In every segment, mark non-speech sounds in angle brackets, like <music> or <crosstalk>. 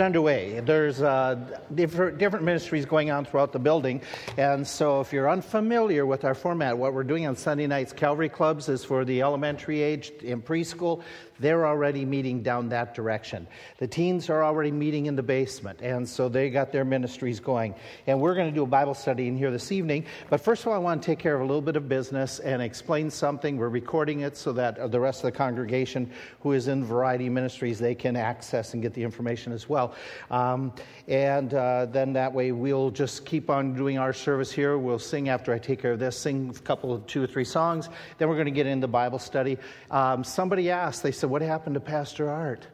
underway. There's uh, different, different ministries going on throughout the building. And so, if you're unfamiliar with our format, what we're doing on Sunday nights, Calvary Clubs is for the elementary age in preschool. They're already meeting down that direction. The teens are already meeting in the basement, and so they got their ministries going. And we're going to do a Bible study in here this evening. But first of all, I want to take care of a little bit of business and explain something. We're recording it so that the rest of the congregation who is in Variety Ministries they can access and get the information as well. Um, and uh, then that way we'll just keep on doing our service here. We'll sing after I take care of this, sing a couple of two or three songs. Then we're going to get into Bible study. Um, somebody asked, they said, What happened to Pastor Art?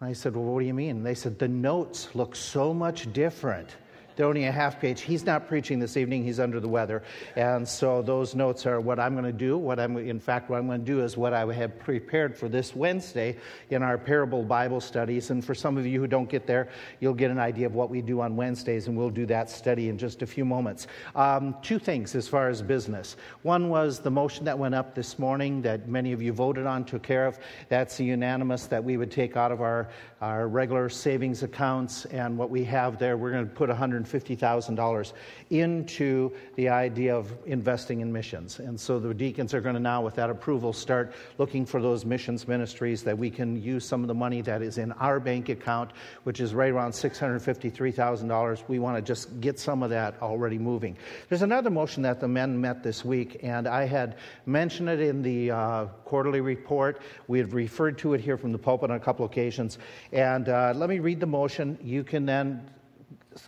And I said, Well, what do you mean? They said, The notes look so much different. They're only a half page. He's not preaching this evening. He's under the weather. And so those notes are what I'm going to do. What I'm, in fact, what I'm going to do is what I have prepared for this Wednesday in our parable Bible studies. And for some of you who don't get there, you'll get an idea of what we do on Wednesdays, and we'll do that study in just a few moments. Um, two things as far as business. One was the motion that went up this morning that many of you voted on, took care of. That's unanimous that we would take out of our, our regular savings accounts, and what we have there, we're going to put $150,000 into the idea of investing in missions. And so the deacons are going to now, with that approval, start looking for those missions ministries that we can use some of the money that is in our bank account, which is right around $653,000. We want to just get some of that already moving. There's another motion that the men met this week, and I had mentioned it in the uh, quarterly report. We had referred to it here from the pulpit on a couple occasions. And uh, let me read the motion. You can then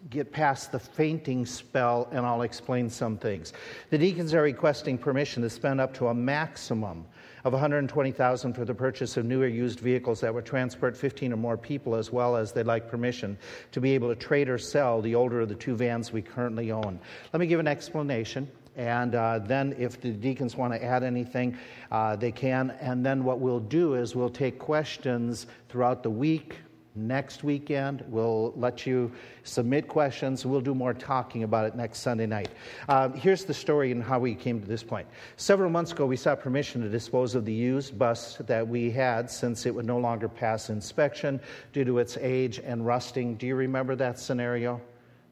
get past the fainting spell and I'll explain some things. The deacons are requesting permission to spend up to a maximum of 120,000 for the purchase of new or used vehicles that would transport 15 or more people as well as they'd like permission to be able to trade or sell the older of the two vans we currently own. Let me give an explanation. And uh, then, if the deacons want to add anything, uh, they can. And then, what we'll do is we'll take questions throughout the week, next weekend. We'll let you submit questions. We'll do more talking about it next Sunday night. Uh, here's the story and how we came to this point. Several months ago, we sought permission to dispose of the used bus that we had since it would no longer pass inspection due to its age and rusting. Do you remember that scenario?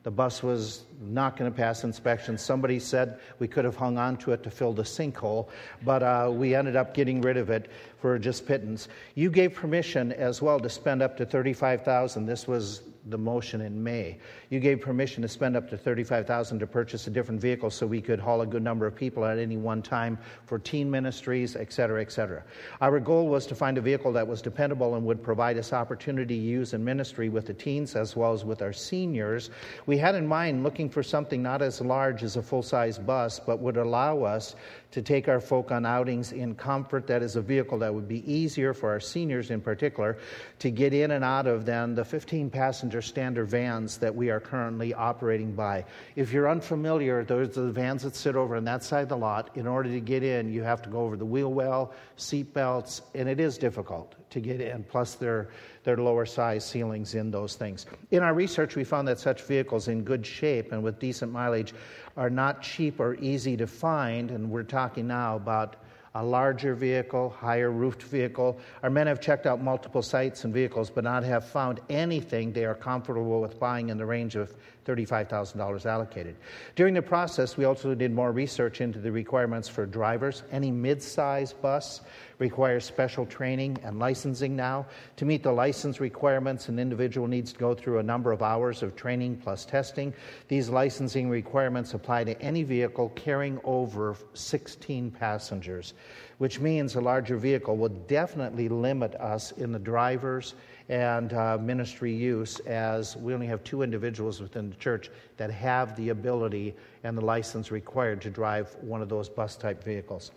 The bus was not going to pass inspection. Somebody said we could have hung on to it to fill the sinkhole, but uh, we ended up getting rid of it for just pittance. You gave permission as well to spend up to 35000 This was the motion in May. You gave permission to spend up to 35000 to purchase a different vehicle so we could haul a good number of people at any one time for teen ministries, et cetera, et cetera. Our goal was to find a vehicle that was dependable and would provide us opportunity to use in ministry with the teens as well as with our seniors. We had in mind looking for something not as large as a full size bus, but would allow us to take our folk on outings in comfort. That is a vehicle that would be easier for our seniors in particular to get in and out of than the 15 passenger standard vans that we are currently operating by. If you're unfamiliar, those are the vans that sit over on that side of the lot. In order to get in, you have to go over the wheel well, seat belts, and it is difficult to get in. Plus, their, there are lower size ceilings in those things. In our research, we found that such vehicles in good shape and with decent mileage are not cheap or easy to find, and we're talking now about a larger vehicle, higher roofed vehicle. Our men have checked out multiple sites and vehicles, but not have found anything they are comfortable with buying in the range of $35,000 allocated. During the process, we also did more research into the requirements for drivers. Any mid size bus requires special training and licensing now. To meet the license requirements, an individual needs to go through a number of hours of training plus testing. These licensing requirements apply to any vehicle carrying over 16 passengers, which means a larger vehicle will definitely limit us in the drivers and uh, ministry use as we only have two individuals within the church that have the ability and the license required to drive one of those bus type vehicles.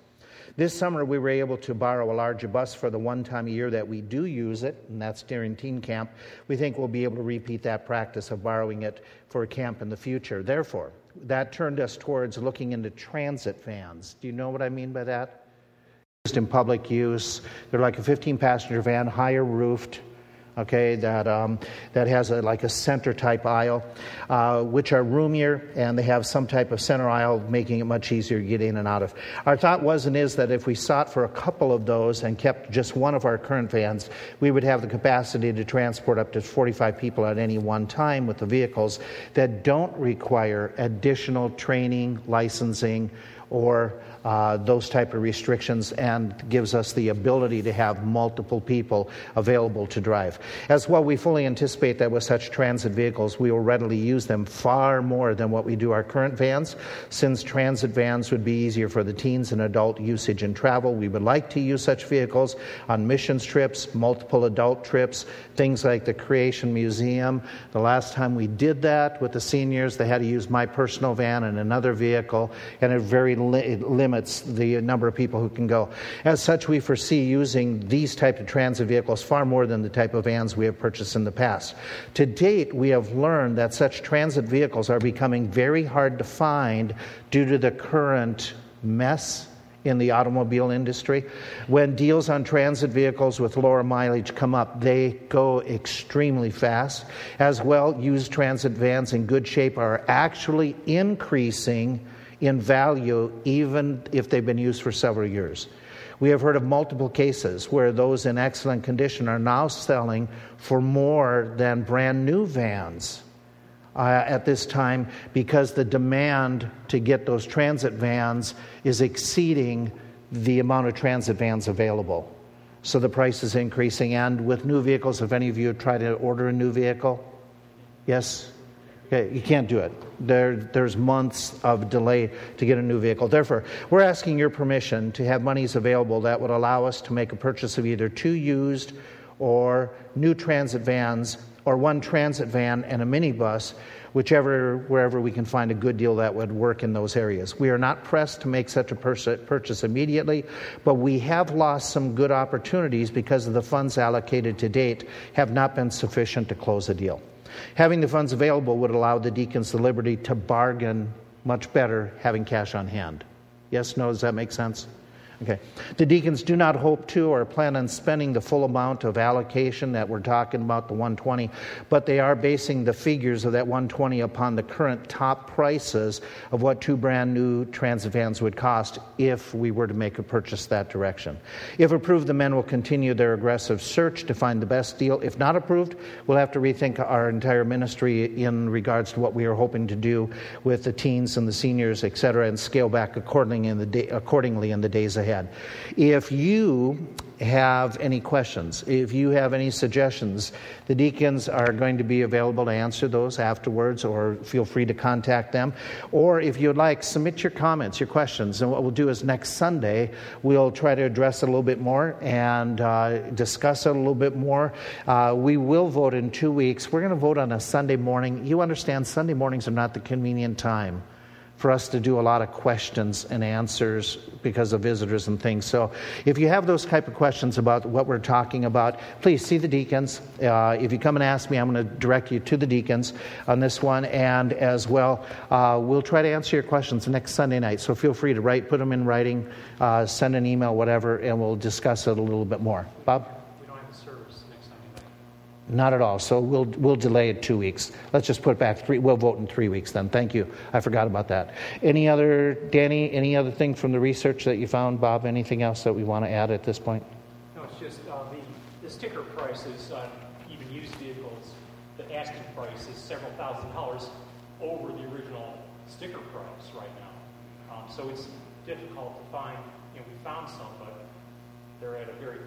This summer, we were able to borrow a larger bus for the one time a year that we do use it, and that's during teen camp. We think we'll be able to repeat that practice of borrowing it for a camp in the future. Therefore, that turned us towards looking into transit vans. Do you know what I mean by that? Used in public use. They're like a 15 passenger van, higher roofed, okay, that, um, that has a, like a center type aisle, uh, which are roomier and they have some type of center aisle, making it much easier to get in and out of. Our thought was and is that if we sought for a couple of those and kept just one of our current vans, we would have the capacity to transport up to 45 people at any one time with the vehicles that don't require additional training, licensing, or uh, those type of restrictions and gives us the ability to have multiple people available to drive. As well, we fully anticipate that with such transit vehicles, we will readily use them far more than what we do our current vans. Since transit vans would be easier for the teens and adult usage and travel, we would like to use such vehicles on missions trips, multiple adult trips, things like the Creation Museum. The last time we did that with the seniors, they had to use my personal van and another vehicle, and it very li- limits the number of people who can go. As such, we foresee using these type of transit vehicles far more than the type of vans we have purchased in the past. To date, we have learned that such transit vehicles are becoming very hard to find due to the current mess in the automobile industry. When deals on transit vehicles with lower mileage come up, they go extremely fast. As well, used transit vans in good shape are actually increasing in value even if they've been used for several years. We have heard of multiple cases where those in excellent condition are now selling for more than brand new vans uh, at this time because the demand to get those transit vans is exceeding the amount of transit vans available. So the price is increasing. And with new vehicles, if any of you try to order a new vehicle, yes? Okay, you can't do it. There, there's months of delay to get a new vehicle. Therefore, we're asking your permission to have monies available that would allow us to make a purchase of either two used or new transit vans or one transit van and a minibus, whichever, wherever we can find a good deal that would work in those areas. We are not pressed to make such a purchase immediately, but we have lost some good opportunities because of the funds allocated to date have not been sufficient to close a deal. Having the funds available would allow the deacons the liberty to bargain much better having cash on hand. Yes, no, does that make sense? Okay. The deacons do not hope to or plan on spending the full amount of allocation that we're talking about, the 120, but they are basing the figures of that 120 upon the current top prices of what two brand new transit vans would cost if we were to make a purchase that direction. If approved, the men will continue their aggressive search to find the best deal. If not approved, we'll have to rethink our entire ministry in regards to what we are hoping to do with the teens and the seniors, et cetera, and scale back accordingly in the, day, accordingly in the days ahead ahead. If you have any questions, if you have any suggestions, the deacons are going to be available to answer those afterwards, or feel free to contact them. Or if you'd like, submit your comments, your questions. And what we'll do is next Sunday, we'll try to address it a little bit more and uh, discuss it a little bit more. Uh, we will vote in two weeks. We're going to vote on a Sunday morning. You understand, Sunday mornings are not the convenient time for us to do a lot of questions and answers because of visitors and things. So, if you have those type of questions about what we're talking about, please see the deacons. Uh, if you come and ask me, I'm going to direct you to the deacons on this one, and as well, uh, we'll try to answer your questions next Sunday night. So, feel free to write, put them in writing, uh, send an email, whatever, and we'll discuss it a little bit more. Bob. Not at all. So we'll, we'll delay it two weeks. Let's just put it back three. We'll vote in three weeks then. Thank you. I forgot about that. Any other, Danny, any other thing from the research that you found, Bob? Anything else that we want to add at this point? No, it's just uh, the, the sticker prices on even used vehicles, the asking price is several thousand dollars over the original sticker price right now. Um, so it's difficult to find, you know, we found some, but they're at a very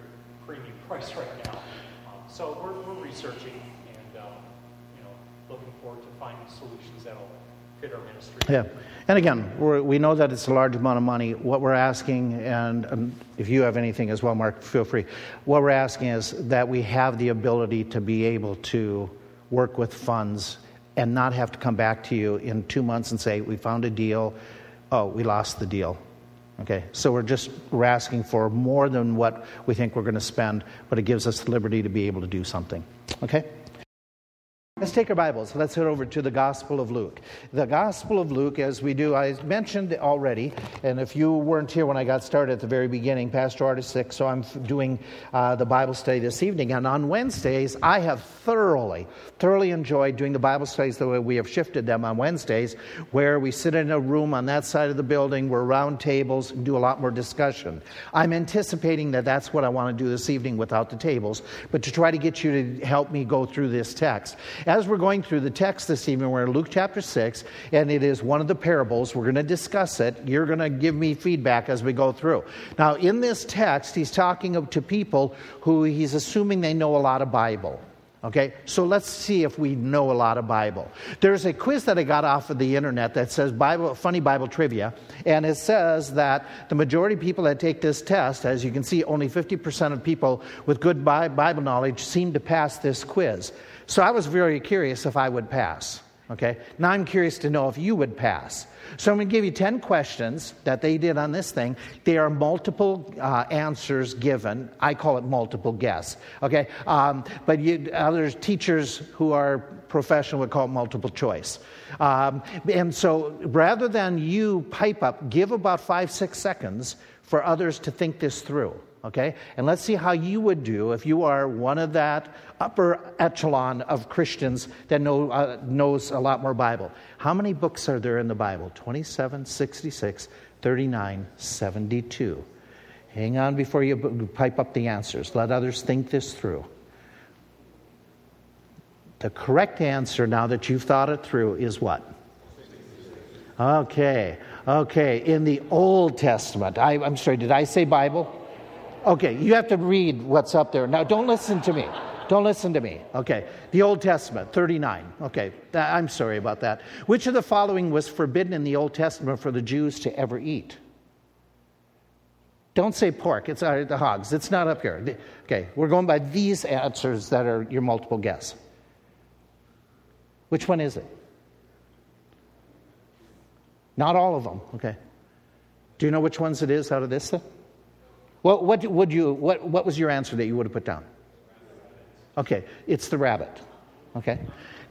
premium price right now. So we're, we're researching and uh, you know looking forward to finding solutions that'll fit our ministry. Yeah, and again, we know that it's a large amount of money. What we're asking, and um, if you have anything as well, Mark, feel free. What we're asking is that we have the ability to be able to work with funds and not have to come back to you in two months and say we found a deal. Oh, we lost the deal Okay, so we're just we're asking for more than what we think we're going to spend, but it gives us the liberty to be able to do something. Okay? Let's take our Bibles. Let's head over to the Gospel of Luke. The Gospel of Luke, as we do, I mentioned already, and if you weren't here when I got started at the very beginning, Pastor Art is sick, so I'm doing uh, the Bible study this evening. And on Wednesdays, I have thoroughly, thoroughly enjoyed doing the Bible studies the way we have shifted them on Wednesdays, where we sit in a room on that side of the building, we're around tables, and do a lot more discussion. I'm anticipating that that's what I want to do this evening without the tables, but to try to get you to help me go through this text as we're going through the text this evening, we're in Luke chapter 6, and it is one of the parables. We're going to discuss it. You're going to give me feedback as we go through. Now, in this text, he's talking to people who he's assuming they know a lot of Bible. Okay, so let's see if we know a lot of Bible. There's a quiz that I got off of the internet that says Bible, funny Bible trivia, and it says that the majority of people that take this test, as you can see, only 50% of people with good Bible knowledge seem to pass this quiz. So I was very curious if I would pass. Okay? Now I'm curious to know if you would pass. So I'm going to give you 10 questions that they did on this thing. They are multiple uh, answers given. I call it multiple guess. Okay? Um, but you, other teachers who are professional would call it multiple choice. Um, and so rather than you pipe up, give about five, six seconds for others to think this through okay? And let's see how you would do if you are one of that upper echelon of Christians that know, uh, knows a lot more Bible. How many books are there in the Bible? 27, 66, 39, 72. Hang on before you pipe up the answers. Let others think this through. The correct answer, now that you've thought it through, is what? Okay, okay. In the Old Testament, I, I'm sorry, did I say Bible? Okay, you have to read what's up there. Now, don't listen to me. Don't listen to me. Okay, the Old Testament, 39. Okay, I'm sorry about that. Which of the following was forbidden in the Old Testament for the Jews to ever eat? Don't say pork, it's uh, the hogs. It's not up here. Okay, we're going by these answers that are your multiple guess. Which one is it? Not all of them. Okay. Do you know which ones it is out of this? What, what, would you, what, what was your answer that you would have put down? Okay, it's the rabbit. Okay,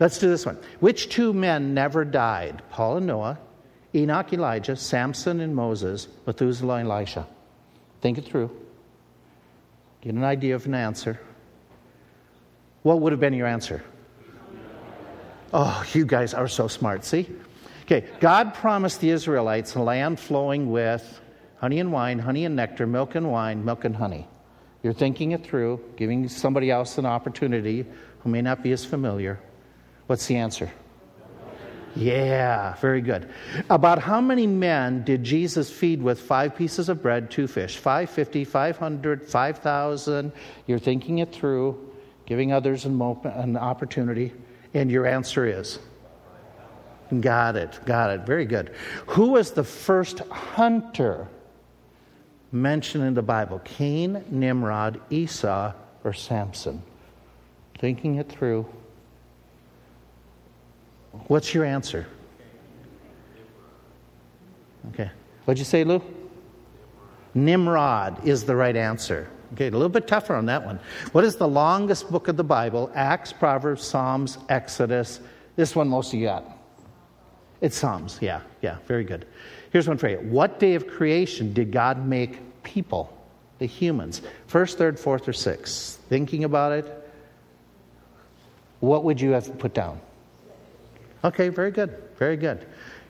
let's do this one. Which two men never died? Paul and Noah, Enoch, Elijah, Samson and Moses, Methuselah and Elisha. Think it through. Get an idea of an answer. What would have been your answer? Oh, you guys are so smart. See? Okay, God promised the Israelites a land flowing with honey and wine, honey and nectar, milk and wine, milk and honey. You're thinking it through, giving somebody else an opportunity who may not be as familiar. What's the answer? Yeah, very good. About how many men did Jesus feed with five pieces of bread, two fish? 550, 500, 5,000. You're thinking it through, giving others an opportunity, and your answer is? Got it, got it. Very good. Who was the first hunter mentioned in the Bible Cain, Nimrod, Esau, or Samson? Thinking it through. What's your answer? Okay. What'd you say, Lou? Nimrod is the right answer. Okay, a little bit tougher on that one. What is the longest book of the Bible? Acts, Proverbs, Psalms, Exodus. This one most of you got. It's Psalms. Yeah, yeah, very good. Here's one for you. What day of creation did God make people, the humans? First, third, fourth, or sixth? Thinking about it, what would you have put down? Okay, very good. Very good.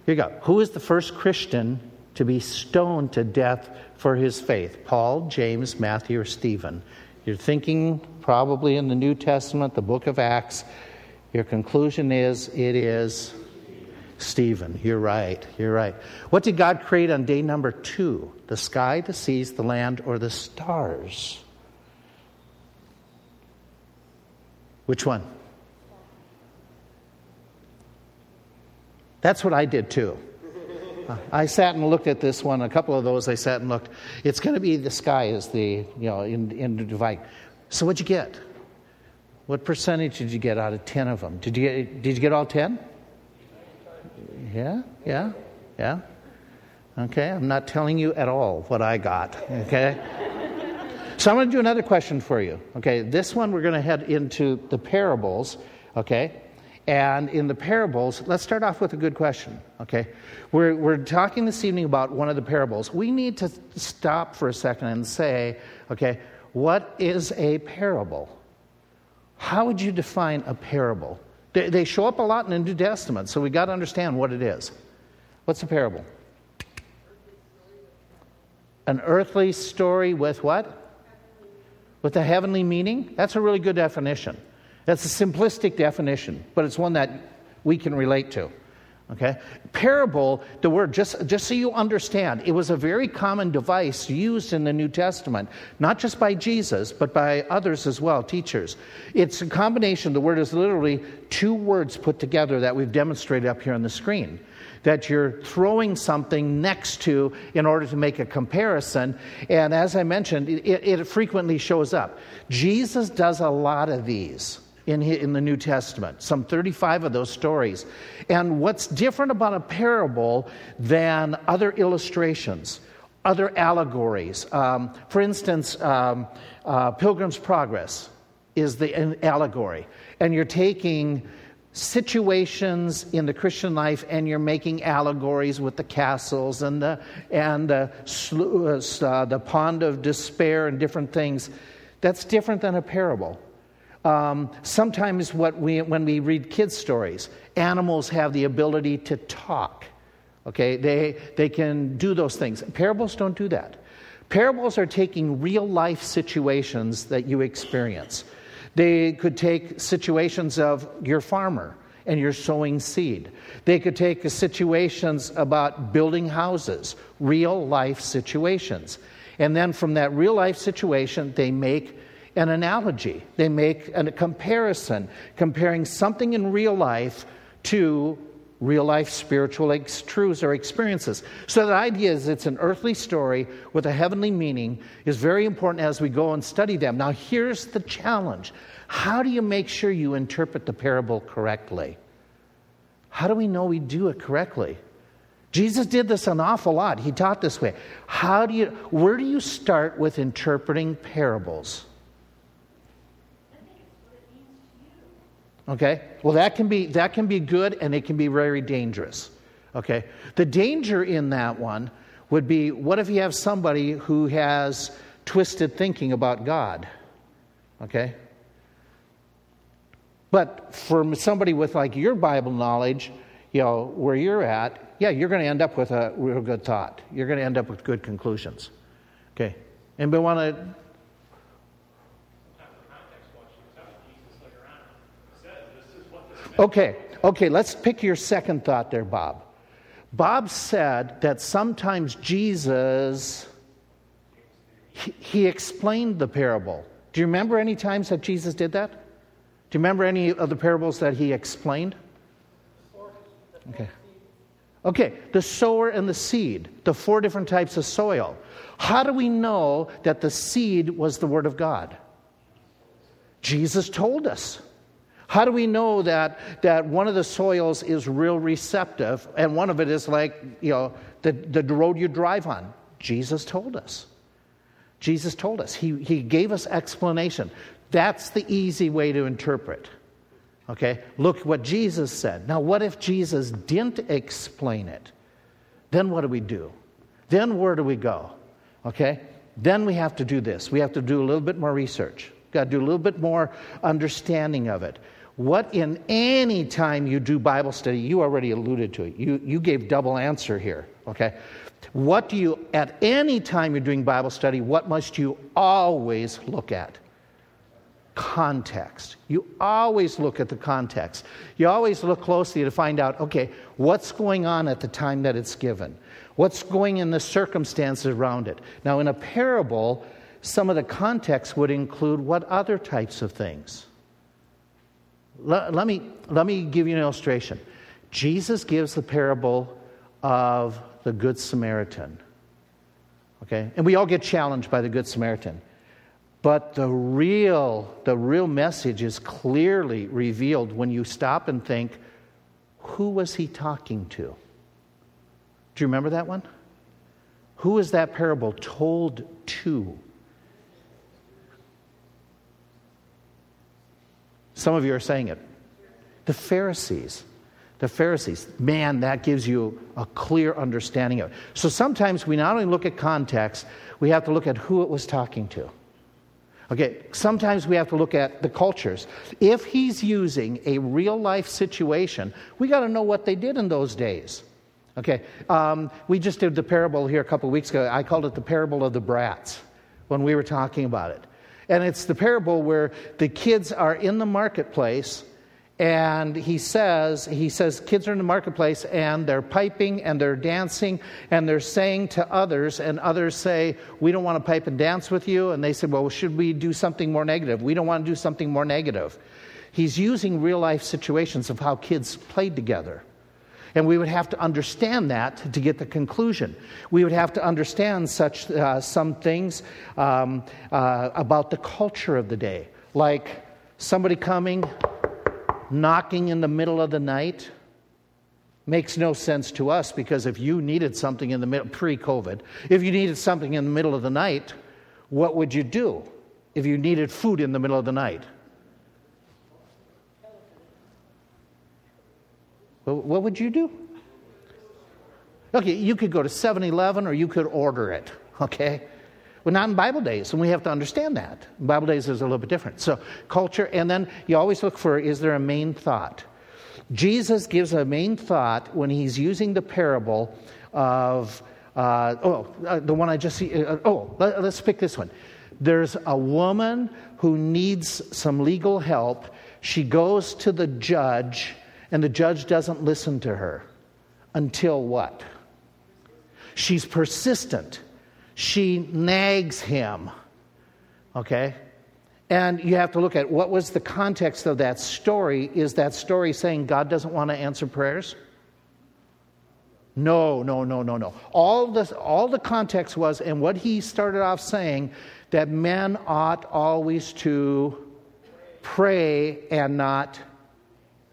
Here you go. Who is the first Christian to be stoned to death for his faith? Paul, James, Matthew, or Stephen? You're thinking probably in the New Testament, the book of Acts. Your conclusion is it is Stephen, you're right. You're right. What did God create on day number two? The sky, the seas, the land, or the stars? Which one? That's what I did too. I sat and looked at this one. A couple of those I sat and looked. It's going to be the sky is the you know in in the divide. So what'd you get? What percentage did you get out of ten of them? Did you get, did you get all ten? Yeah, yeah, yeah. Okay, I'm not telling you at all what I got. Okay? so I'm going to do another question for you. Okay, this one we're going to head into the parables. Okay? And in the parables, let's start off with a good question, okay? We're, we're talking this evening about one of the parables. We need to stop for a second and say, okay, what is a parable? How would you define a parable? They, they show up a lot in the New Testament, so we got to understand what it is. What's a parable? An earthly story with what? With a heavenly meaning? That's a really good definition. That's a simplistic definition, but it's one that we can relate to. Okay? Parable, the word, just, just so you understand, it was a very common device used in the New Testament, not just by Jesus, but by others as well, teachers. It's a combination, the word is literally two words put together that we've demonstrated up here on the screen that you're throwing something next to in order to make a comparison. And as I mentioned, it, it frequently shows up. Jesus does a lot of these in, in the New Testament, some 35 of those stories. And what's different about a parable than other illustrations, other allegories? Um, for instance, um, uh, Pilgrim's Progress is the allegory. And you're taking situations in the Christian life and you're making allegories with the castles and the, and the, uh, the pond of despair and different things. That's different than a parable. Um, sometimes we, when we read kids' stories, animals have the ability to talk. Okay, they, they can do those things. Parables don't do that. Parables are taking real life situations that you experience. They could take situations of your farmer and you're sowing seed. They could take situations about building houses, real life situations. And then from that real life situation, they make an analogy. They make a comparison, comparing something in real life to real life spiritual ex- truths or experiences. So the idea is it's an earthly story with a heavenly meaning is very important as we go and study them. Now here's the challenge. How do you make sure you interpret the parable correctly? How do we know we do it correctly? Jesus did this an awful lot. He taught this way. How do you where do you start with interpreting parables? Okay? Well, that can be that can be good and it can be very dangerous. Okay? The danger in that one would be what if you have somebody who has twisted thinking about God? Okay? But for somebody with like your Bible knowledge, you know, where you're at, yeah, you're going to end up with a real good thought. You're going to end up with good conclusions. Okay? Anybody want to Okay, okay, let's pick your second thought there, Bob. Bob said that sometimes Jesus, he, he, explained the parable. Do you remember any times that Jesus did that? Do you remember any of the parables that he explained? Okay. Okay, the sower and the seed, the four different types of soil. How do we know that the seed was the Word of God? Jesus told us. How do we know that, that one of the soils is real receptive and one of it is like, you know, the, the road you drive on? Jesus told us. Jesus told us. He, he gave us explanation. That's the easy way to interpret. Okay? Look what Jesus said. Now, what if Jesus didn't explain it? Then what do we do? Then where do we go? Okay? Then we have to do this. We have to do a little bit more research. Got to do a little bit more understanding of it. What in any time you do Bible study, you already alluded to it. You, you gave double answer here, okay? What do you, at any time you're doing Bible study, what must you always look at? Context. You always look at the context. You always look closely to find out, okay, what's going on at the time that it's given? What's going in the circumstances around it? Now, in a parable, some of the context would include what other types of things? Let, let, me, let me give you an illustration. Jesus gives the parable of the Good Samaritan. Okay? And we all get challenged by the Good Samaritan. But the real, the real message is clearly revealed when you stop and think, who was he talking to? Do you remember that one? Who is that parable told to? Some of you are saying it. The Pharisees. The Pharisees. Man, that gives you a clear understanding of it. So sometimes we not only look at context, we have to look at who it was talking to. Okay, sometimes we have to look at the cultures. If he's using a real life situation, we got to know what they did in those days. Okay, um, we just did the parable here a couple weeks ago. I called it the parable of the brats when we were talking about it. And it's the parable where the kids are in the marketplace and he says he says kids are in the marketplace and they're piping and they're dancing and they're saying to others and others say we don't want to pipe and dance with you and they say well should we do something more negative? We don't want to do something more negative. He's using real life situations of how kids played together and we would have to understand that to get the conclusion. We would have to understand such uh, some things um, uh, about the culture of the day, like somebody coming, knocking in the middle of the night. Makes no sense to us because if you needed something in the middle, pre COVID, if you needed something in the middle of the night, what would you do if you needed food in the middle of the night? What would you do? Okay, you could go to 7 Eleven or you could order it, okay? Well, not in Bible days, and we have to understand that. In Bible days is a little bit different. So, culture, and then you always look for is there a main thought? Jesus gives a main thought when he's using the parable of, uh, oh, uh, the one I just see. Uh, oh, let, us pick this one. There's a woman who needs some legal help. She goes to the judge and the judge doesn't listen to her until what? She's persistent. She nags him. Okay? And you have to look at what was the context of that story. Is that story saying God doesn't want to answer prayers? No, no, no, no, no. All the, all the context was, and what he started off saying, that men ought always to pray and not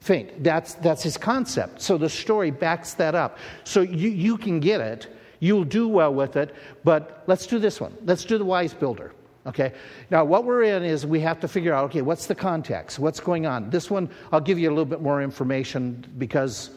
faint. That's, that's his concept. So the story backs that up. So you, you can get it, you'll do well with it, but let's do this one. Let's do the wise builder. Okay? Now, what we're in is we have to figure out okay, what's the context? What's going on? This one, I'll give you a little bit more information because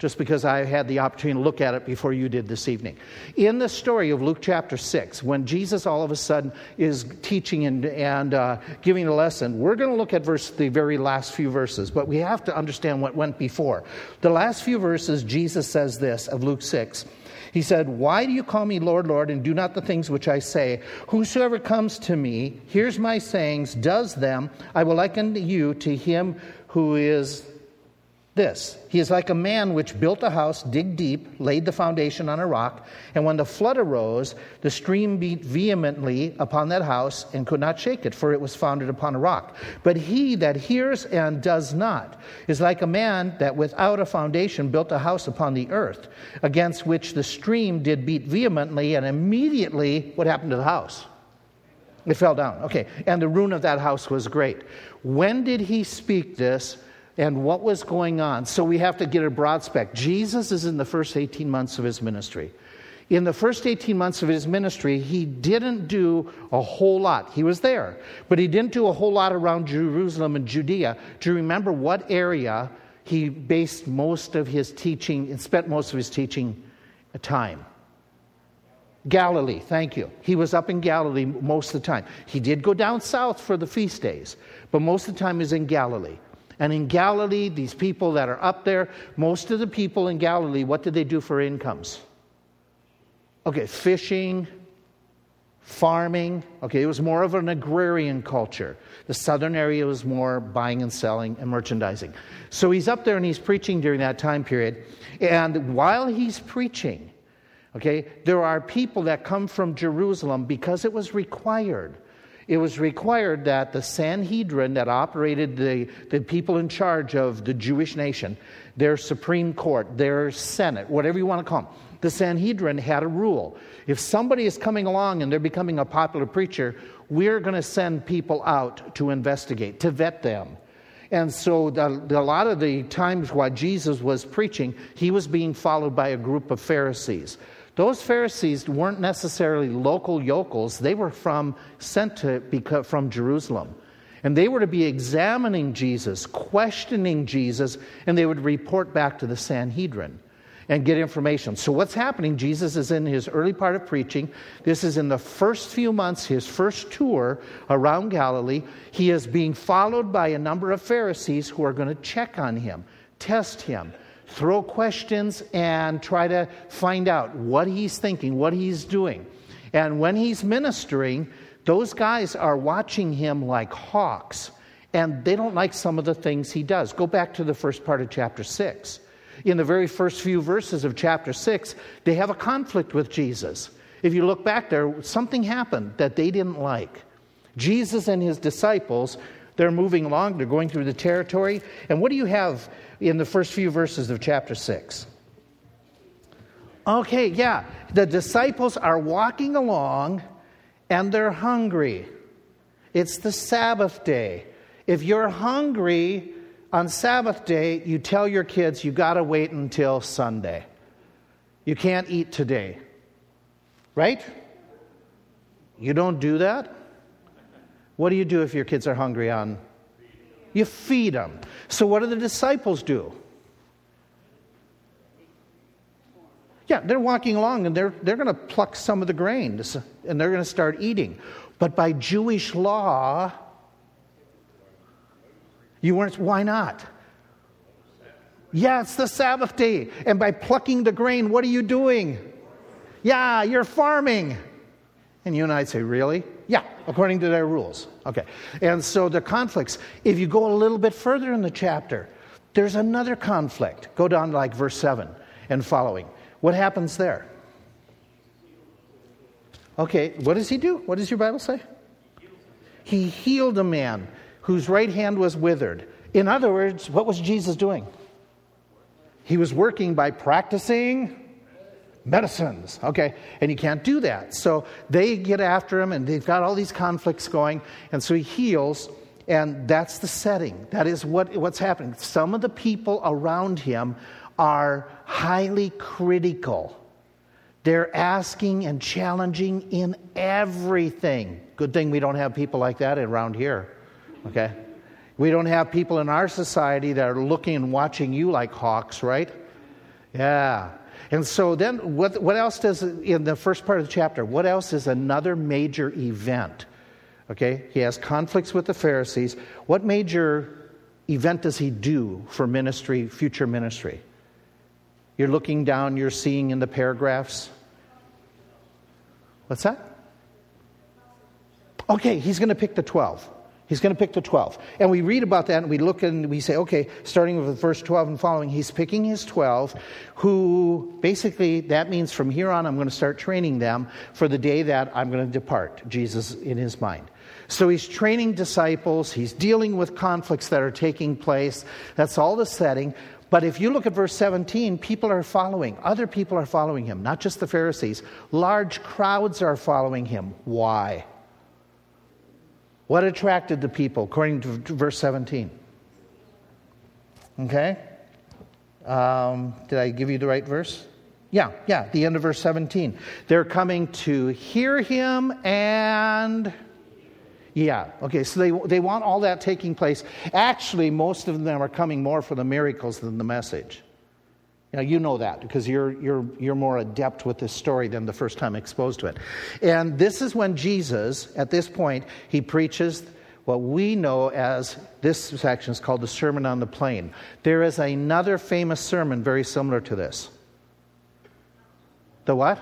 just because I had the opportunity to look at it before you did this evening. In the story of Luke chapter 6, when Jesus all of a sudden is teaching and, and uh, giving a lesson, we're going to look at verse, the very last few verses, but we have to understand what went before. The last few verses, Jesus says this of Luke 6. He said, Why do you call me Lord, Lord, and do not the things which I say? Whosoever comes to me, hears my sayings, does them, I will liken you to him who is this He is like a man which built a house, digged deep, laid the foundation on a rock, and when the flood arose, the stream beat vehemently upon that house and could not shake it, for it was founded upon a rock. But he that hears and does not is like a man that without a foundation built a house upon the earth, against which the stream did beat vehemently, and immediately what happened to the house? It fell down. Okay, and the ruin of that house was great. When did he speak this? And what was going on. So we have to get a broad spec. Jesus is in the first 18 months of his ministry. In the first 18 months of his ministry, he didn't do a whole lot. He was there, but he didn't do a whole lot around Jerusalem and Judea. Do you remember what area he based most of his teaching and spent most of his teaching time? Galilee, thank you. He was up in Galilee most of the time. He did go down south for the feast days, but most of the time he's in Galilee. And in Galilee, these people that are up there, most of the people in Galilee, what did they do for incomes? Okay, fishing, farming. Okay, it was more of an agrarian culture. The southern area was more buying and selling and merchandising. So he's up there and he's preaching during that time period. And while he's preaching, okay, there are people that come from Jerusalem because it was required it was required that the Sanhedrin that operated the, the people in charge of the Jewish nation, their Supreme Court, their Senate, whatever you want to call them, the Sanhedrin had a rule. If somebody is coming along and they're becoming a popular preacher, we're going to send people out to investigate, to vet them. And so, the, the, a lot of the times while Jesus was preaching, he was being followed by a group of Pharisees. Those Pharisees weren't necessarily local yokels, they were from, sent to, from Jerusalem. And they were to be examining Jesus, questioning Jesus, and they would report back to the Sanhedrin and get information. So, what's happening? Jesus is in his early part of preaching. This is in the first few months, his first tour around Galilee. He is being followed by a number of Pharisees who are going to check on him, test him, throw questions, and try to find out what he's thinking, what he's doing. And when he's ministering, those guys are watching him like hawks, and they don't like some of the things he does. Go back to the first part of chapter 6 in the very first few verses of chapter 6, they have a conflict with Jesus. If you look back there, something happened that they didn't like. Jesus and his disciples, they're moving along, they're going through the territory. And what do you have in the first few verses of chapter 6? Okay, yeah. The disciples are walking along and they're hungry. It's the Sabbath day. If you're hungry, on Sabbath day, you tell your kids you got to wait until Sunday. You can't eat today. Right? You don't do that? What do you do if your kids are hungry on? You feed them. So, what do the disciples do? Yeah, they're walking along and they're, they're going to pluck some of the grain and they're going to start eating. But by Jewish law, you weren't, why not? Yeah, it's the Sabbath day. And by plucking the grain, what are you doing? Yeah, you're farming. And you and I'd say, Really? Yeah, according to their rules. Okay. And so the conflicts, if you go a little bit further in the chapter, there's another conflict. Go down like verse 7 and following. What happens there? Okay, what does he do? What does your Bible say? He healed a man whose right hand was withered. In other words, what was Jesus doing? He was working by practicing medicines, okay? And you can't do that. So they get after him, and they've got all these conflicts going, and so he heals, and that's the setting. That is what, what's happening. Some of the people around him are highly critical. They're asking and challenging in everything. Good thing we don't have people like that around here. Okay? We don't have people in our society that are looking and watching you like hawks, right? Yeah. And so then, what, what else does, in the first part of the chapter, what else is another major event? Okay? He has conflicts with the Pharisees. What major event does he do for ministry, future ministry? You're looking down, you're seeing in the paragraphs. What's that? Okay, he's going to pick the 12. He's going to pick the 12. And we read about that and we look and we say, okay, starting with verse 12 and following, he's picking his 12, who basically, that means from here on, I'm going to start training them for the day that I'm going to depart, Jesus in his mind. So he's training disciples, he's dealing with conflicts that are taking place. That's all the setting. But if you look at verse 17, people are following. Other people are following him, not just the Pharisees. Large crowds are following him. Why? What attracted the people, according to verse 17? Okay? Um, did I give you the right verse? Yeah, yeah, the end of verse 17. They're coming to hear him and. Yeah, okay, so they, they want all that taking place. Actually, most of them are coming more for the miracles than the message. Now, you know that because you're, you're, you're more adept with this story than the first time exposed to it. And this is when Jesus, at this point, he preaches what we know as this section is called the Sermon on the Plain. There is another famous sermon very similar to this. The what?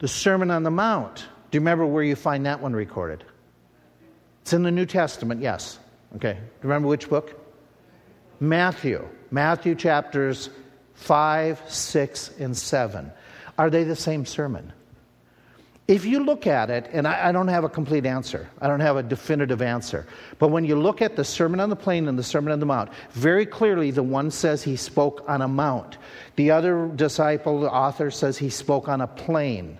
The Sermon on the Mount. Do you remember where you find that one recorded? It's in the New Testament, yes. Okay. Do you remember which book? Matthew. Matthew chapters 5, 6, and 7. Are they the same sermon? If you look at it, and I, I, don't have a complete answer, I don't have a definitive answer, but when you look at the Sermon on the Plain and the Sermon on the Mount, very clearly the one says he spoke on a mount. The other disciple, the author, says he spoke on a plain.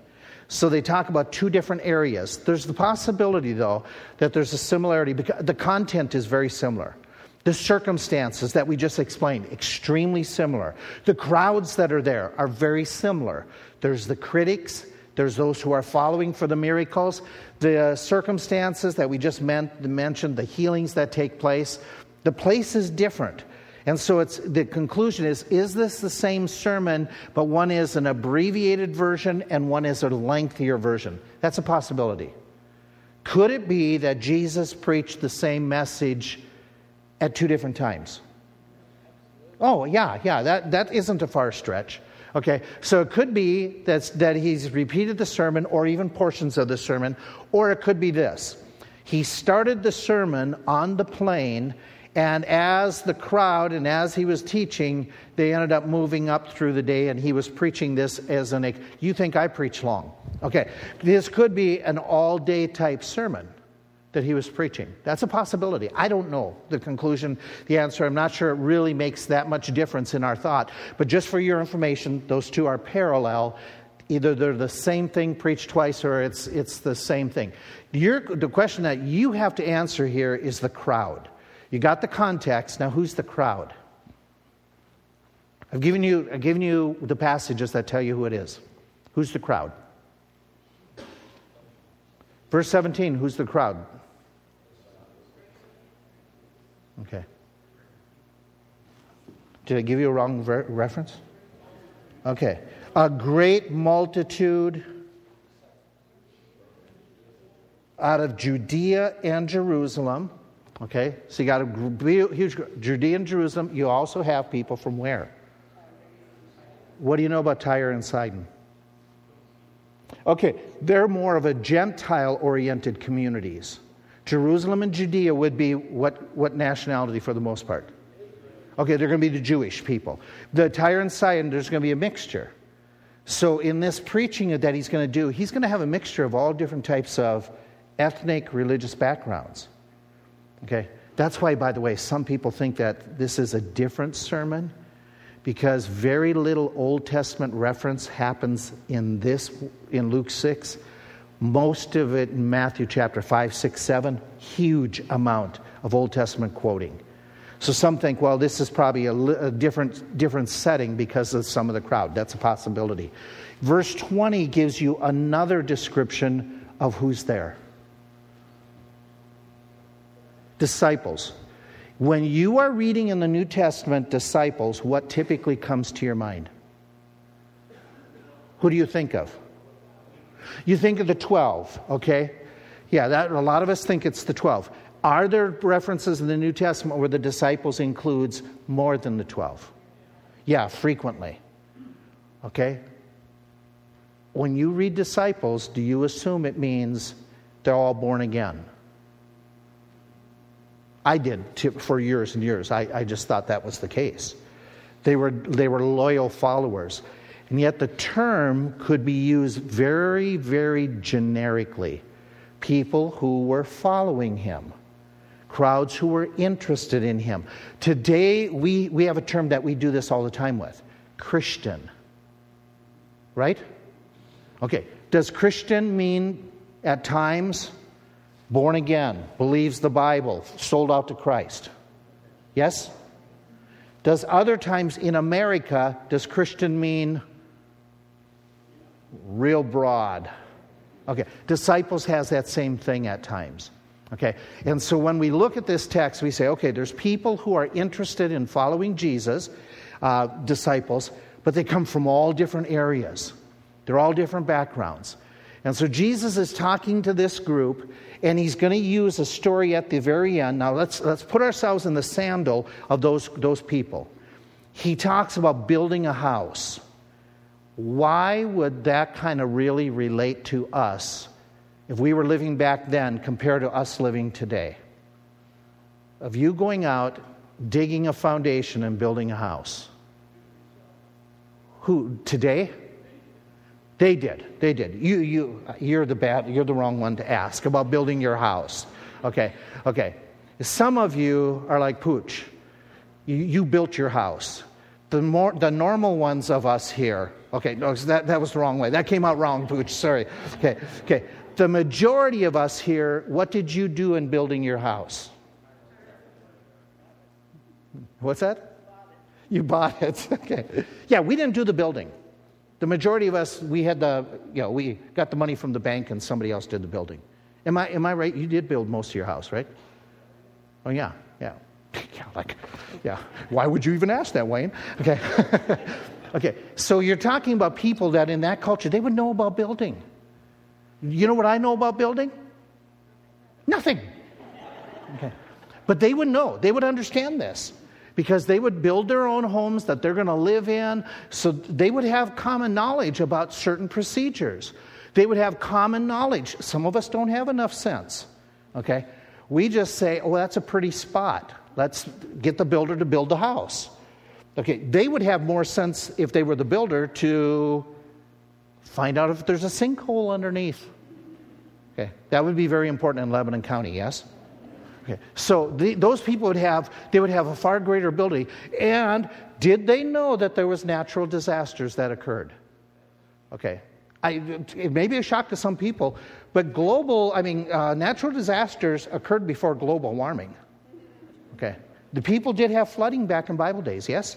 So they talk about two different areas. There's the possibility, though, that there's a similarity because the content is very similar. The circumstances that we just explained, extremely similar. The crowds that are there are very similar. There's the critics, There's those who are following for the miracles, the circumstances that we just mentioned, the healings that take place. The place is different. And so it's the conclusion is is this the same sermon but one is an abbreviated version and one is a lengthier version? That's a possibility. Could it be that Jesus preached the same message at two different times? Oh, yeah, yeah, that, that isn't a far stretch. Okay, so it could be that's, that he's repeated the sermon or even portions of the sermon, or it could be this. He started the sermon on the plain, and as the crowd and as he was teaching, they ended up moving up through the day, and he was preaching this as an. You think I preach long? Okay, this could be an all day type sermon that he was preaching. That's a possibility. I don't know the conclusion, the answer. I'm not sure it really makes that much difference in our thought. But just for your information, those two are parallel. Either they're the same thing preached twice or it's, it's the same thing. Your, the question that you have to answer here is the crowd. You got the context. Now, who's the crowd? I've given you, I've given you the passages that tell you who it is. Who's the crowd? Verse 17, who's the crowd? Okay. Did I give you a wrong ver- reference? Okay. A great multitude out of Judea and Jerusalem. Okay, so you got a huge Judea and Jerusalem. You also have people from where? What do you know about Tyre and Sidon? Okay, they're more of a Gentile oriented communities. Jerusalem and Judea would be what, what nationality for the most part? Okay, they're going to be the Jewish people. The Tyre and Sidon, there's going to be a mixture. So, in this preaching that he's going to do, he's going to have a mixture of all different types of ethnic religious backgrounds. Okay? That's why, by the way, some people think that this is a different sermon because very little Old Testament reference happens in this, in Luke 6. Most of it in Matthew chapter 5, 6, 7, huge amount of Old Testament quoting. So some think, well, this is probably a, a, different, different setting because of some of the crowd. That's a possibility. Verse 20 gives you another description of who's there disciples. When you are reading in the New Testament disciples, what typically comes to your mind? Who do you think of? You think of the 12, okay? Yeah, that, a lot of us think it's the 12. Are there references in the New Testament where the disciples includes more than the 12? Yeah, frequently. Okay? When you read disciples, do you assume it means they're all born again? I did to, for years and years. I, I just thought that was the case. They were, they were loyal followers. And yet the term could be used very, very generically. People who were following him, crowds who were interested in him. Today, we, we have a term that we do this all the time with Christian. Right? Okay. Does Christian mean at times born again, believes the Bible, sold out to Christ? Yes? Does other times in America, does Christian mean real broad. Okay, disciples has that same thing at times. Okay, and so when we look at this text, we say, okay, there's people who are interested in following Jesus, uh, disciples, but they come from all different areas. They're all different backgrounds. And so Jesus is talking to this group, and he's going to use a story at the very end. Now let's, let's put ourselves in the sandal of those, those people. He talks about building a house. Why would that kind of really relate to us if we were living back then compared to us living today? Of you going out, digging a foundation, and building a house. Who, today? They did. They did. You, you, you're the bad, you're the wrong one to ask about building your house. Okay, okay. Some of you are like Pooch. You, you built your house. The, more, the normal ones of us here Okay, no, that, that was the wrong way. That came out wrong, Pooch. Sorry. Okay, okay. The majority of us here, what did you do in building your house? What's that? <laughs> You bought it. okay. Yeah, we didn't do the building. The majority of us, we had the, you know, we got the money from the bank and somebody else did the building. Am I, am I right? You did build most of your house, right? Oh, yeah, yeah. <laughs> Yeah, like, yeah. Why would you even ask that, Wayne? Okay. <laughs> okay. So you're talking about people that in that culture, they would know about building. You know what I know about building? Nothing. Okay. But they would know, they would understand this because they would build their own homes that they're going to live in. So they would have common knowledge about certain procedures. They would have common knowledge. Some of us don't have enough sense. Okay? We just say, oh, that's a pretty spot. Let's get the builder to build the house. Okay, they would have more sense if they were the builder to find out if there's a sinkhole underneath. Okay, that would be very important in Lebanon County, yes? Okay, so the, those people would have they would have a far greater ability. And did they know that there was natural disasters that occurred? Okay, I, it may be a shock to some people, but global I mean uh, natural disasters occurred before global warming. Okay, the people did have flooding back in Bible days, yes.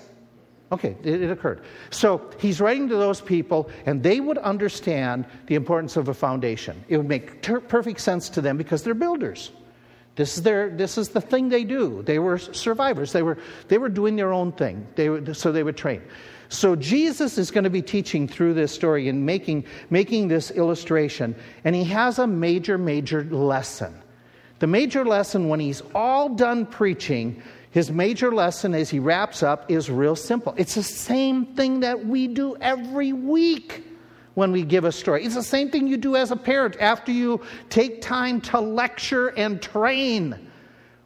Okay, it, it, occurred. So he's writing to those people, and they would understand the importance of a foundation. It would make ter- perfect sense to them because they're builders. This is, their, this is the thing they do. They were survivors. They were, they were doing their own thing. They so they would train. So Jesus is going to be teaching through this story and making, making this illustration. And he has a major, major lesson. The major lesson, when he's all done preaching, his major lesson as he wraps up is real simple. It's the same thing that we do every week when we give a story. It's the same thing you do as a parent after you take time to lecture and train.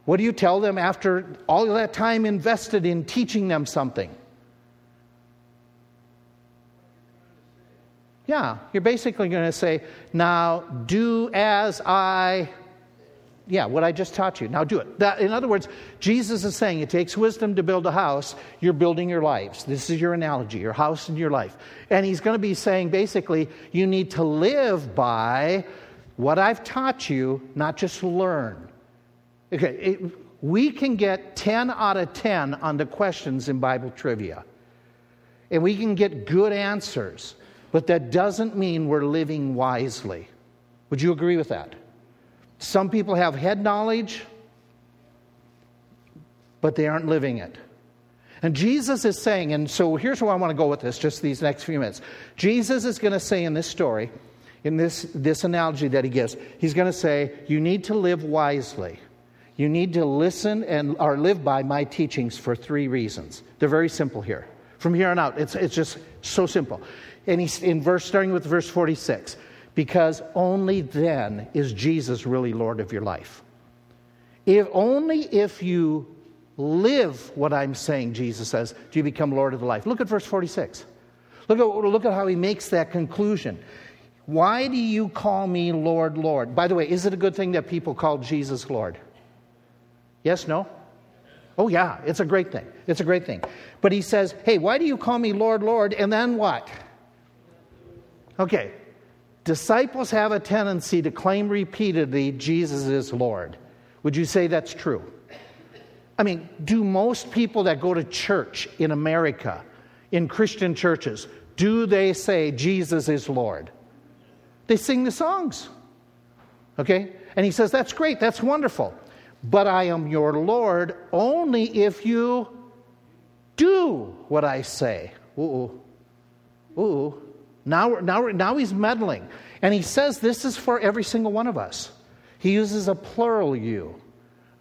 What do you tell them after all that time invested in teaching them something? Yeah, you're basically going to say, now do as I yeah, what I just taught you. Now do it. That, in other words, Jesus is saying it takes wisdom to build a house. You're building your lives. This is your analogy, your house and your life. And he's going to be saying basically, you need to live by what I've taught you, not just learn. Okay, it, we can get 10 out of 10 on the questions in Bible trivia. And we can get good answers, but that doesn't mean we're living wisely. Would you agree with that? Some people have head knowledge, but they aren't living it. And Jesus is saying, and so here's where I want to go with this, just these next few minutes. Jesus is going to say in this story, in this, this analogy that he gives, he's going to say, You need to live wisely. You need to listen and or live by my teachings for three reasons. They're very simple here. From here on out, it's, it's just so simple. And he's in verse starting with verse 46 because only then is Jesus really Lord of your life. If only if you live what I'm saying, Jesus says, do you become Lord of the life. Look at verse 46. Look at, look at how he makes that conclusion. Why do you call me Lord, Lord? By the way, is it a good thing that people call Jesus Lord? Yes, no? Oh, yeah, it's a great thing. It's a great thing. But he says, hey, why do you call me Lord, Lord? And then what? Okay, Disciples have a tendency to claim repeatedly Jesus is Lord. Would you say that's true? I mean, do most people that go to church in America, in Christian churches, do they say Jesus is Lord? They sing the songs. Okay? And he says, That's great, that's wonderful. But I am your Lord only if you do what I say. Ooh, ooh. Now, now, now he's meddling. And he says this is for every single one of us. He uses a plural you.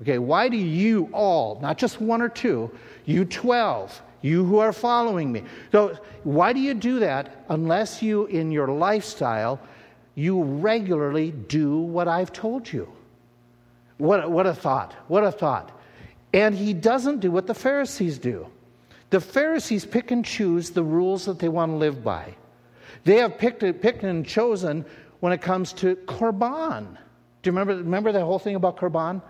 Okay, why do you all, not just one or two, you 12, you who are following me? So, why do you do that unless you, in your lifestyle, you regularly do what I've told you? What, what a thought. What a thought. And he doesn't do what the Pharisees do. The Pharisees pick and choose the rules that they want to live by. They have picked, picked and chosen when it comes to Korban. Do you remember, remember the whole thing about Korban?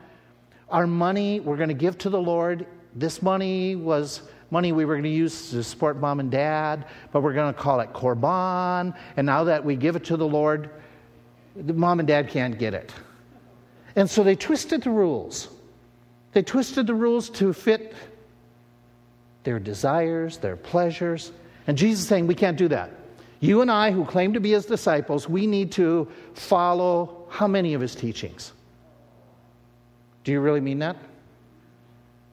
Our money we're going to give to the Lord. This money was money we were going to use to support mom and dad, but we're going to call it Korban. And now that we give it to the Lord, the mom and dad can't get it. And so they twisted the rules. They twisted the rules to fit their desires, their pleasures. And Jesus saying, we can't do that. You and I, who claim to be his disciples, we need to follow how many of his teachings? Do you really mean that?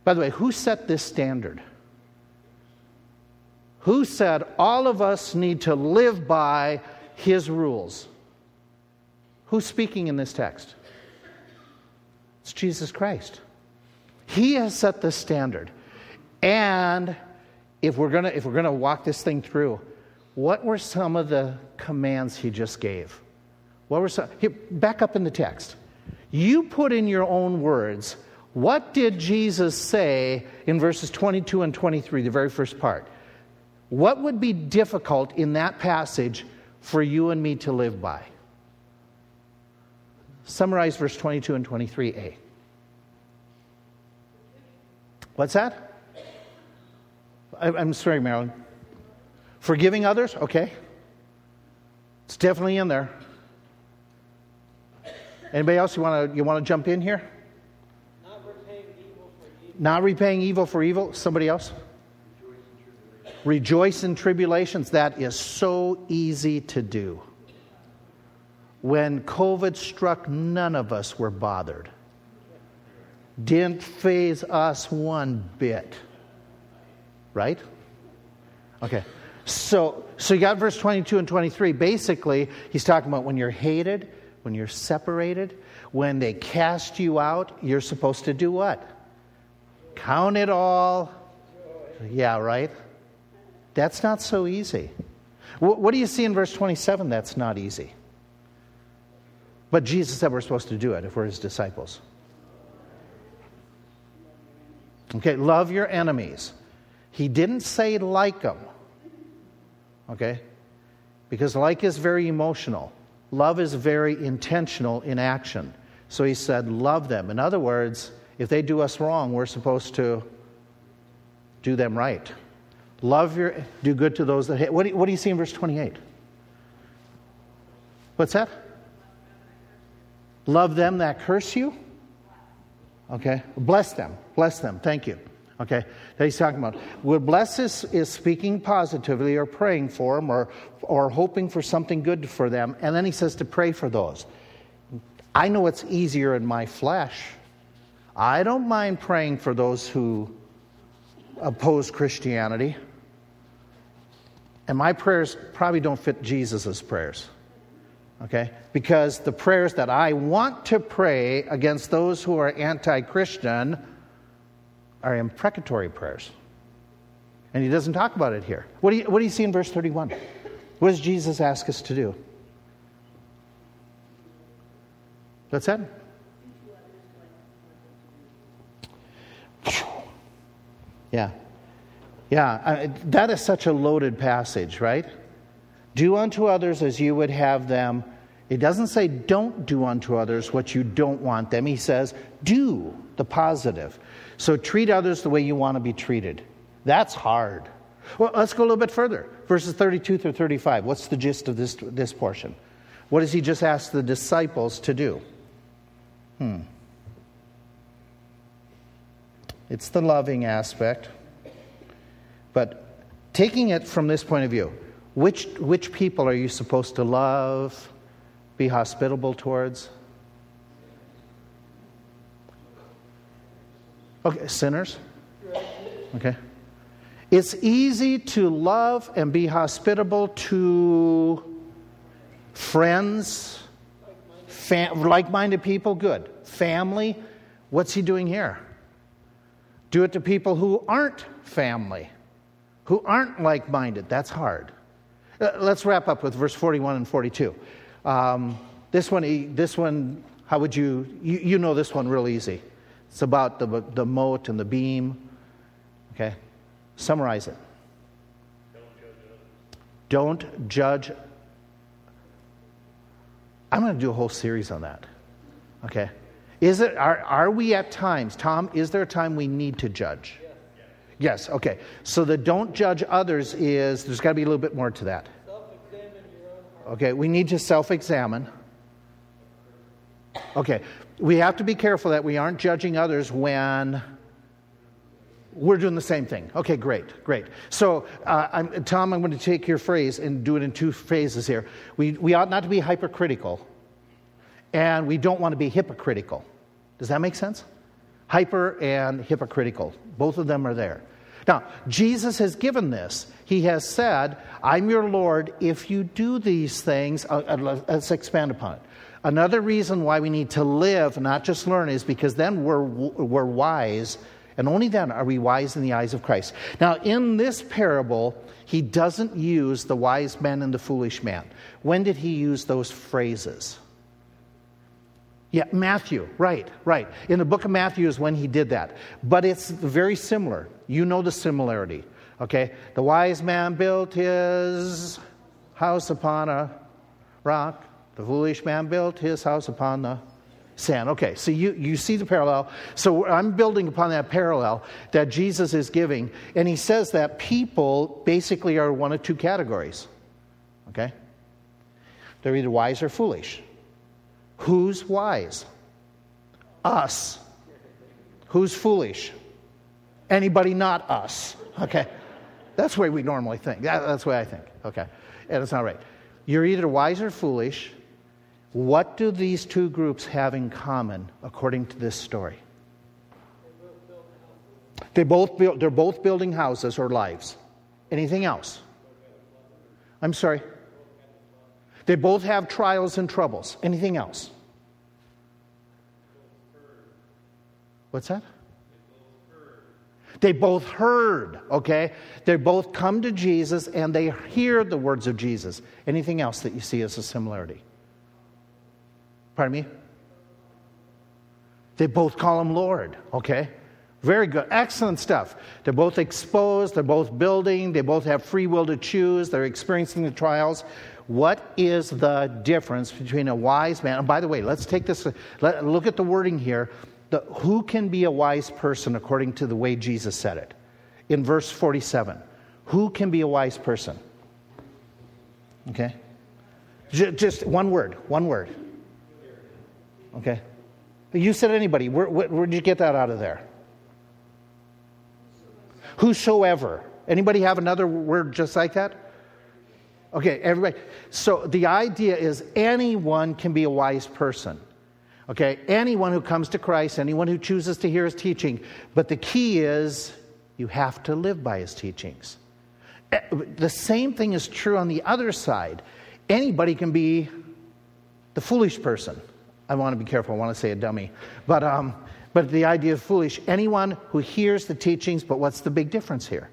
By the way, who set this standard? Who said all of us need to live by his rules? Who's speaking in this text? It's Jesus Christ. He has set the standard. And if we're going to if we're going to walk this thing through, what were some of the commands he just gave? What were some here, back up in the text. You put in your own words, what did Jesus say in verses 22 and 23, the very first part? What would be difficult in that passage for you and me to live by? Summarize verse 22 and 23a. What's that? I'm sorry, Marilyn. Forgiving others? Okay. It's definitely in there. Anybody else you want to you want to jump in here? Not repaying evil for evil. Not repaying evil for evil. Somebody else? Rejoice in tribulations. That is so easy to do. When COVID struck, none of us were bothered. Didn't faze us one bit. Right? Okay. So, so you got verse 22 and 23. Basically, he's talking about when you're hated, when you're separated, when they cast you out, you're supposed to do what? Count it all. Yeah, right? That's not so easy. What do you see in verse 27 that's not easy? But Jesus said we're supposed to do it if we're his disciples. Okay, love your enemies. He didn't say like them. Okay? Because like is very emotional. Love is very intentional in action. So he said, love them. In other words, if they do us wrong, we're supposed to do them right. Love your, do good to those that hate. What do, you, what do you see in verse 28? What's that? Love them that curse you. Okay? Bless them. Bless them. Thank you. Okay? That he's talking about. Well, bless is, is speaking positively or praying for them or, or hoping for something good for them. And then he says to pray for those. I know it's easier in my flesh. I don't mind praying for those who oppose Christianity. And my prayers probably don't fit Jesus' prayers. Okay? Because the prayers that I want to pray against those who are anti Christian are imprecatory prayers. And he doesn't talk about it here. What do, you, what do you see in verse 31? What does Jesus ask us to do? What's that? Yeah. Yeah, uh, that is such a loaded passage, right? Do unto others as you would have them. It doesn't say don't do unto others what you don't want them. He says do the positive. So treat others the way you want to be treated. That's hard. Well, let's go a little bit further. Verses 32 through 35. What's the gist of this, this portion? What does he just ask the disciples to do? Hmm. It's the loving aspect. But taking it from this point of view, which, which people are you supposed to love, be hospitable towards? Okay, sinners? Okay. It's easy to love and be hospitable to friends, fam- like minded people, good. Family, what's he doing here? Do it to people who aren't family who aren't like minded. That's hard. Uh, let's wrap up with verse 41 and 42. Um, this one, this one, how would you, you, you know this one real easy. It's about the, the mote and the beam. Okay? Summarize it. Don't judge. I'm going to do a whole series on that. Okay? Is it, are, are we at times, Tom, is there a time we need to judge? Yes, Yes, okay. So the don't judge others is, there's got to be a little bit more to that. Okay, we need to self examine. Okay, we have to be careful that we aren't judging others when We're doing the same thing. Okay, great, great. So, uh, I'm, Tom, I'm going to take your phrase and do it in two phases here. We, we ought not to be hypercritical, and we don't want to be hypocritical. Does that make sense? Hyper and hypocritical. Both of them are there. Now, Jesus has given this. He has said, I'm your Lord. If you do these things, uh, uh, let's expand upon it. Another reason why we need to live, not just learn, is because then we're, we're wise and only then are we wise in the eyes of Christ. Now, in this parable, he doesn't use the wise man and the foolish man. When did he use those phrases? Yeah, Matthew, right, right. In the book of Matthew is when he did that. But it's very similar. You know the similarity. Okay? The wise man built his house upon a rock, the foolish man built his house upon the sand. Okay, so you, you see the parallel. So I'm building upon that parallel that Jesus is giving. And he says that people basically are one of two categories. Okay? They're either wise or foolish. Who's wise? Us. Who's foolish? Anybody not us. Okay? That's the way we normally think. that's the way I think. Okay? And it's not right. You're either wise or foolish. What do these two groups have in common according to this story? They both build, they're both building houses or lives. Anything else? I'm sorry. They both have trials and troubles. Anything else? What's that? They both heard, okay? They both come to Jesus and they hear the words of Jesus. Anything else that you see as a similarity? Pardon me? They both call him Lord, okay? Very good. Excellent stuff. They're both exposed, they're both building, they both have free will to choose, they're experiencing the trials. What is the difference between a wise man? And by the way, let's take this, let, look at the wording here. The, who can be a wise person according to the way Jesus said it? In verse 47. Who can be a wise person? Okay? J- just one word, one word. Okay? You said anybody. Where, where, where did you get that out of there? Whosoever. Anybody have another word just like that? Okay, everybody. So the idea is anyone can be a wise person. Okay, anyone who comes to Christ, anyone who chooses to hear his teaching. But the key is you have to live by his teachings. Eh, the same thing is true on the other side. Anybody can be the foolish person. I want to be careful, I want to say a dummy. But, um, but the idea of foolish, anyone who hears the teachings, but what's the big difference here?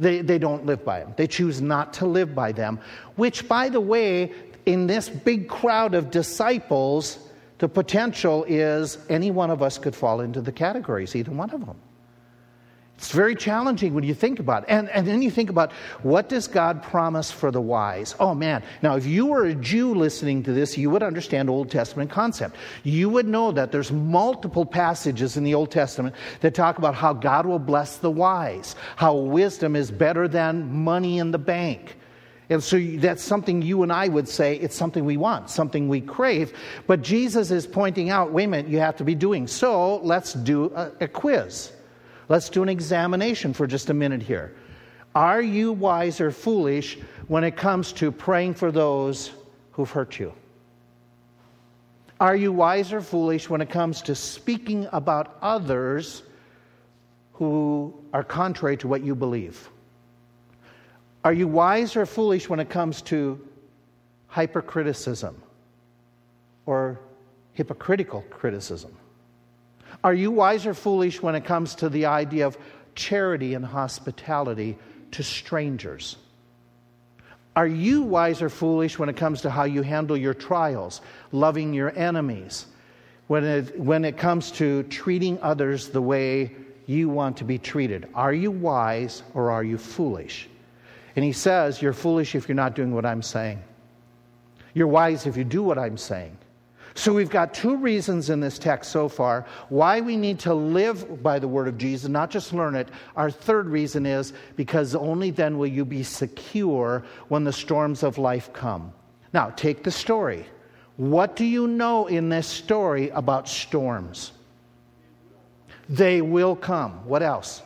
They, they don't live by them. They choose not to live by them, which, by the way, in this big crowd of disciples, the potential is any one of us could fall into the categories, either one of them. It's very challenging when you think about it. And, and then you think about what does God promise for the wise? Oh man, now if you were a Jew listening to this, you would understand Old Testament concept. You would know that there's multiple passages in the Old Testament that talk about how God will bless the wise, how wisdom is better than money in the bank. And so that's something you and I would say it's something we want, something we crave. But Jesus is pointing out, wait a minute, you have to be doing. So let's do a, a quiz. Let's do an examination for just a minute here. Are you wise or foolish when it comes to praying for those who've hurt you? Are you wise or foolish when it comes to speaking about others who are contrary to what you believe? Are you wise or foolish when it comes to hypercriticism or hypocritical criticism? Are you wise or foolish when it comes to the idea of charity and hospitality to strangers? Are you wise or foolish when it comes to how you handle your trials, loving your enemies, when it, when it comes to treating others the way you want to be treated? Are you wise or are you foolish? And he says, You're foolish if you're not doing what I'm saying. You're wise if you do what I'm saying. So we've got two reasons in this text so far why we need to live by the word of Jesus, not just learn it. Our third reason is because only then will you be secure when the storms of life come. Now, take the story. What do you know in this story about storms? They will come. What else?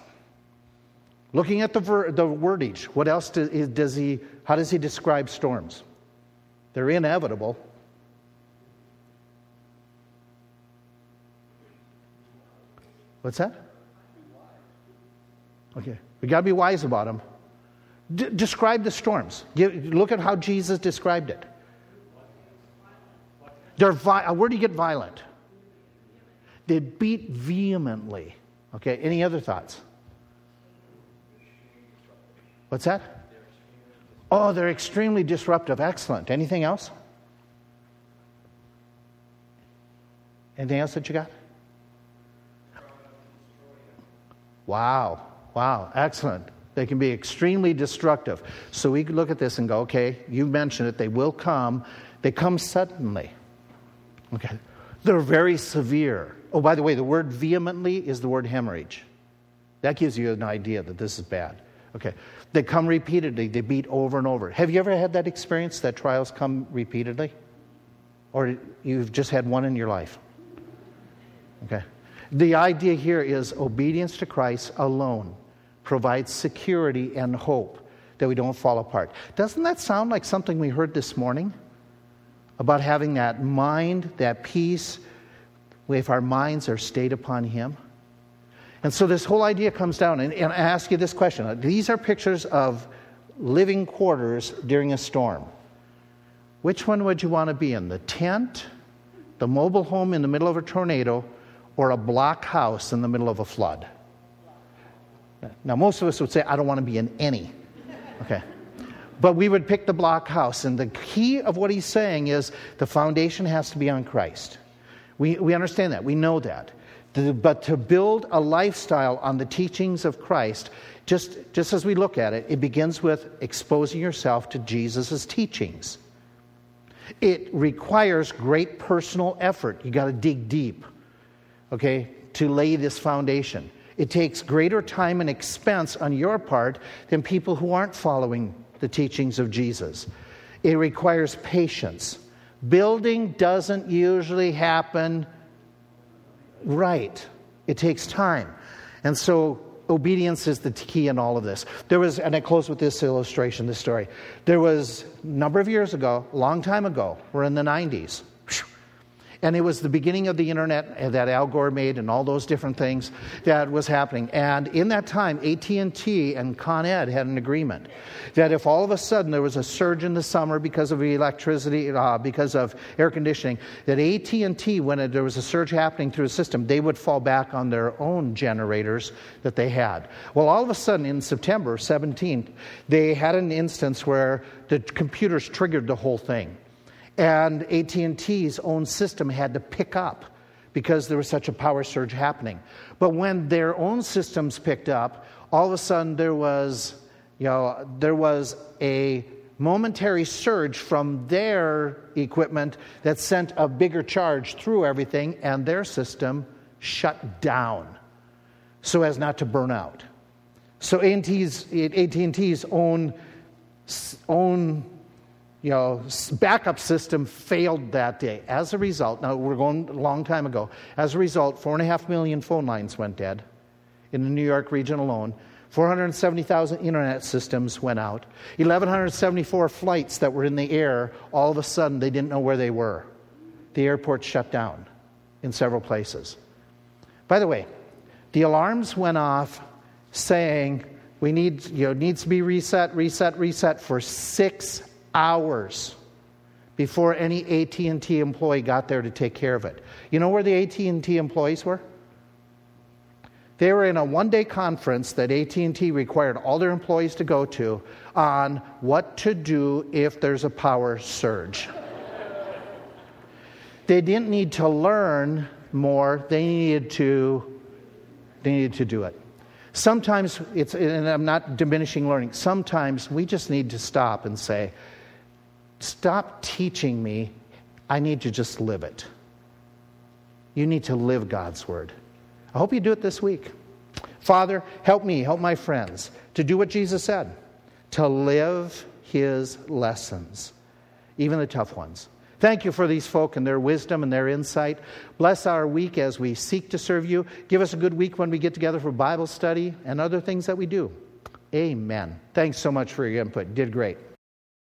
Looking at the, ver- the wordage, what else does, does he, how does he describe storms? They're inevitable. What's that? Okay, we got to be wise about them. D- describe the storms. Give, look at how Jesus described it. They're vi- uh, where do you get violent? They beat vehemently. Okay, any other thoughts? What's that? Oh, they're extremely disruptive. Excellent. Anything else? Anything else that you got? Wow. Wow. Excellent. They can be extremely destructive. So we look at this and go, okay, you mentioned it. They will come. They come suddenly. Okay. They're very severe. Oh, by the way, the word vehemently is the word hemorrhage. That gives you an idea that this is bad. Okay. They come repeatedly, they beat over and over. Have you ever had that experience that trials come repeatedly? Or you've just had one in your life? Okay. The idea here is obedience to Christ alone provides security and hope that we don't fall apart. Doesn't that sound like something we heard this morning? About having that mind, that peace, if our minds are stayed upon Him? And so this whole idea comes down, and, and I ask you this question. These are pictures of living quarters during a storm. Which one would you want to be in? The tent, the mobile home in the middle of a tornado, or a block house in the middle of a flood? Now, most of us would say, I don't want to be in any. Okay. But we would pick the block house. And the key of what he's saying is the foundation has to be on Christ. We, we understand that. We know that. But to build a lifestyle on the teachings of Christ, just, just as we look at it, it begins with exposing yourself to Jesus' teachings. It requires great personal effort. You got to dig deep, okay, to lay this foundation. It takes greater time and expense on your part than people who aren't following the teachings of Jesus. It requires patience. Building doesn't usually happen right. It takes time. And so obedience is the key in all of this. There was, and I close with this illustration, this story. There was a number of years ago, a long time ago, we're in the 90s, and it was the beginning of the internet that Al Gore made and all those different things that was happening. And in that time, AT&T and Con Ed had an agreement that if all of a sudden there was a surge in the summer because of electricity, uh, because of air conditioning, that AT&T, when it, there was a surge happening through the system, they would fall back on their own generators that they had. Well, all of a sudden in September 17th, they had an instance where the computers triggered the whole thing and AT&T's own system had to pick up because there was such a power surge happening. But when their own systems picked up, all of a sudden there was, you know, there was a momentary surge from their equipment that sent a bigger charge through everything, and their system shut down so as not to burn out. So AT&T's, AT&T's own, own you know, backup system failed that day. As a result, now we're going a long time ago. As a result, four and a half million phone lines went dead in the New York region alone. 470,000 internet systems went out. 1,174 flights that were in the air, all of a sudden they didn't know where they were. The airport shut down in several places. By the way, the alarms went off saying we need, you know, needs to be reset, reset, reset for six hours before any AT&T employee got there to take care of it. You know where the AT&T employees were? They were in a one-day conference that AT&T required all their employees to go to on what to do if there's a power surge. they didn't need to learn more, they needed to they needed to do it. Sometimes it's and I'm not diminishing learning. Sometimes we just need to stop and say, Stop teaching me. I need to just live it. You need to live God's word. I hope you do it this week. Father, help me, help my friends to do what Jesus said, to live his lessons, even the tough ones. Thank you for these folk and their wisdom and their insight. Bless our week as we seek to serve you. Give us a good week when we get together for Bible study and other things that we do. Amen. Thanks so much for your input. did great.